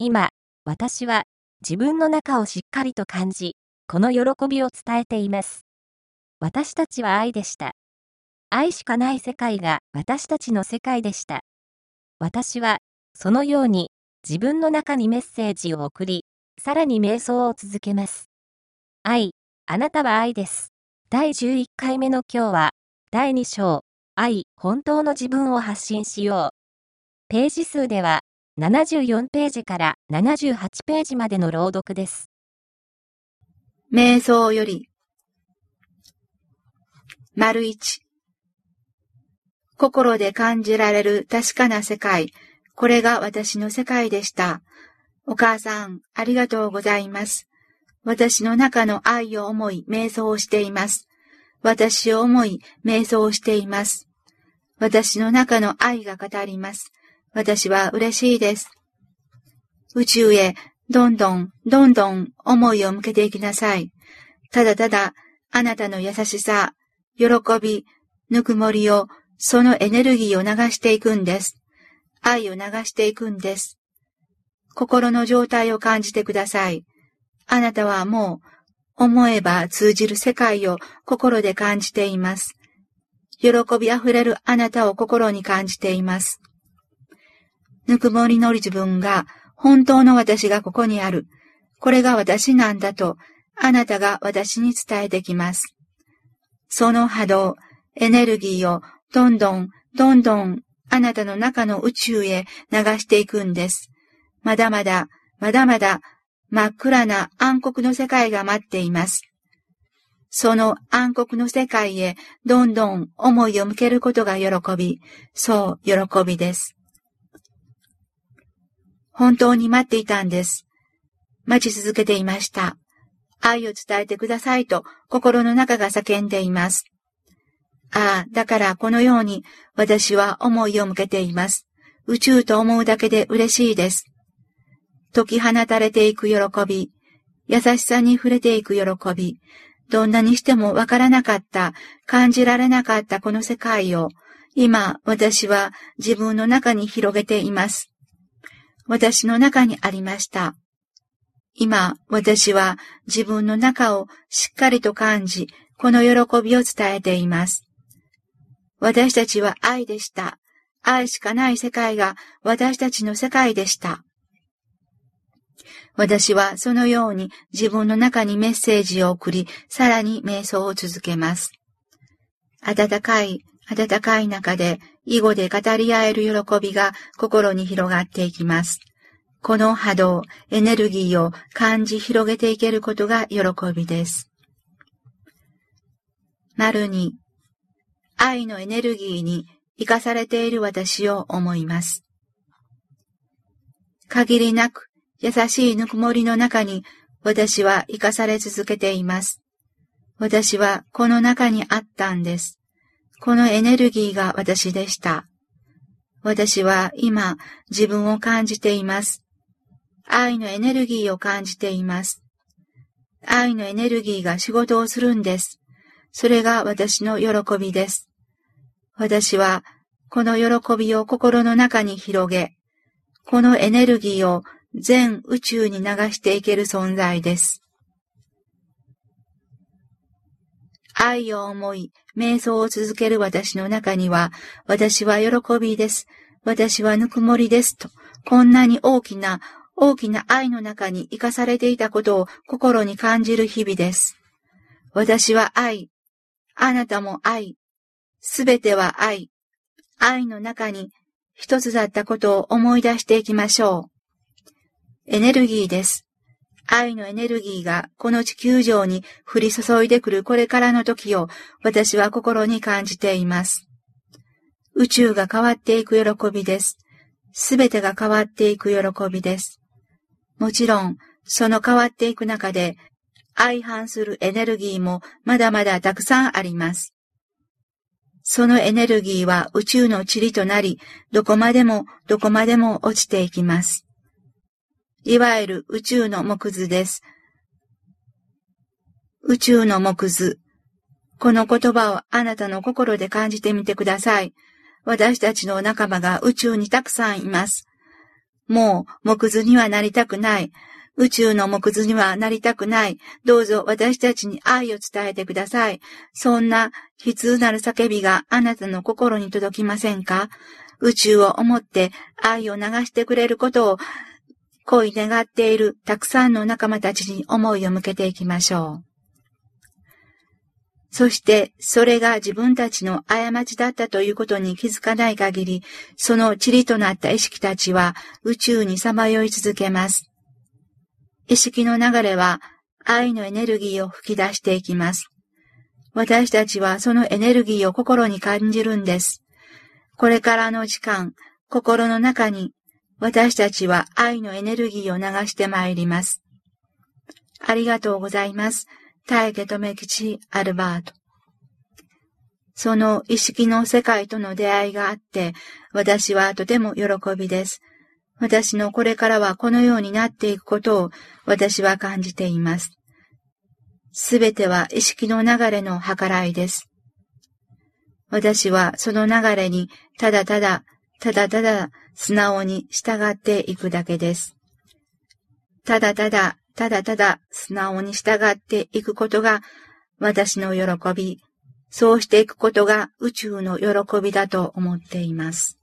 今私は自分の中をしっかりと感じ、この喜びを伝えています。私たちは愛でした。愛しかない世界が私たちの世界でした。私は、そのように自分の中にメッセージを送り、さらに瞑想を続けます。愛、あなたは愛です。第11回目の今日は、第2章、愛、本当の自分を発信しよう。ページ数では、74ページから78ページまでの朗読です。瞑想より、丸一、心で感じられる確かな世界。これが私の世界でした。お母さん、ありがとうございます。私の中の愛を思い、瞑想をしています。私を思い、瞑想をしています。私の中の愛が語ります。私は嬉しいです。宇宙へ、どんどん、どんどん思いを向けていきなさい。ただただ、あなたの優しさ、喜び、ぬくもりをそのエネルギーを流していくんです。愛を流していくんです。心の状態を感じてください。あなたはもう、思えば通じる世界を心で感じています。喜びあふれるあなたを心に感じています。ぬくもりのり自分が、本当の私がここにある。これが私なんだと、あなたが私に伝えてきます。その波動、エネルギーをどんどん、どんどん、あなたの中の宇宙へ流していくんです。まだまだ、まだまだ、真っ暗な暗黒の世界が待っています。その暗黒の世界へどんどん思いを向けることが喜び、そう喜びです。本当に待っていたんです。待ち続けていました。愛を伝えてくださいと心の中が叫んでいます。ああ、だからこのように私は思いを向けています。宇宙と思うだけで嬉しいです。解き放たれていく喜び、優しさに触れていく喜び、どんなにしてもわからなかった、感じられなかったこの世界を、今私は自分の中に広げています。私の中にありました。今私は自分の中をしっかりと感じ、この喜びを伝えています。私たちは愛でした。愛しかない世界が私たちの世界でした。私はそのように自分の中にメッセージを送り、さらに瞑想を続けます。暖かい、暖かい中で、囲碁で語り合える喜びが心に広がっていきます。この波動、エネルギーを感じ広げていけることが喜びです。丸に、愛のエネルギーに生かされている私を思います。限りなく優しいぬくもりの中に私は生かされ続けています。私はこの中にあったんです。このエネルギーが私でした。私は今自分を感じています。愛のエネルギーを感じています。愛のエネルギーが仕事をするんです。それが私の喜びです。私はこの喜びを心の中に広げ、このエネルギーを全宇宙に流していける存在です。愛を思い、瞑想を続ける私の中には、私は喜びです。私はぬくもりです。と、こんなに大きな、大きな愛の中に生かされていたことを心に感じる日々です。私は愛。あなたも愛。すべては愛。愛の中に一つだったことを思い出していきましょう。エネルギーです。愛のエネルギーがこの地球上に降り注いでくるこれからの時を私は心に感じています。宇宙が変わっていく喜びです。すべてが変わっていく喜びです。もちろん、その変わっていく中で相反するエネルギーもまだまだたくさんあります。そのエネルギーは宇宙の塵となり、どこまでもどこまでも落ちていきます。いわゆる宇宙の木図です。宇宙の木図。この言葉をあなたの心で感じてみてください。私たちの仲間が宇宙にたくさんいます。もう木図にはなりたくない。宇宙の木図にはなりたくない。どうぞ私たちに愛を伝えてください。そんな悲痛なる叫びがあなたの心に届きませんか？宇宙を思って愛を流してくれることを恋願っているたくさんの仲間たちに思いを向けていきましょう。そして、それが自分たちの過ちだったということに気づかない限り、その塵となった意識たちは宇宙にさまよい続けます。意識の流れは愛のエネルギーを吹き出していきます。私たちはそのエネルギーを心に感じるんです。これからの時間、心の中に私たちは愛のエネルギーを流してまいります。ありがとうございます。大家留吉アルバート。その意識の世界との出会いがあって、私はとても喜びです。私のこれからはこのようになっていくことを私は感じています。すべては意識の流れの計らいです。私はその流れにただただ、ただただ素直に従っていくだけです。ただただただただ素直に従っていくことが私の喜び、そうしていくことが宇宙の喜びだと思っています。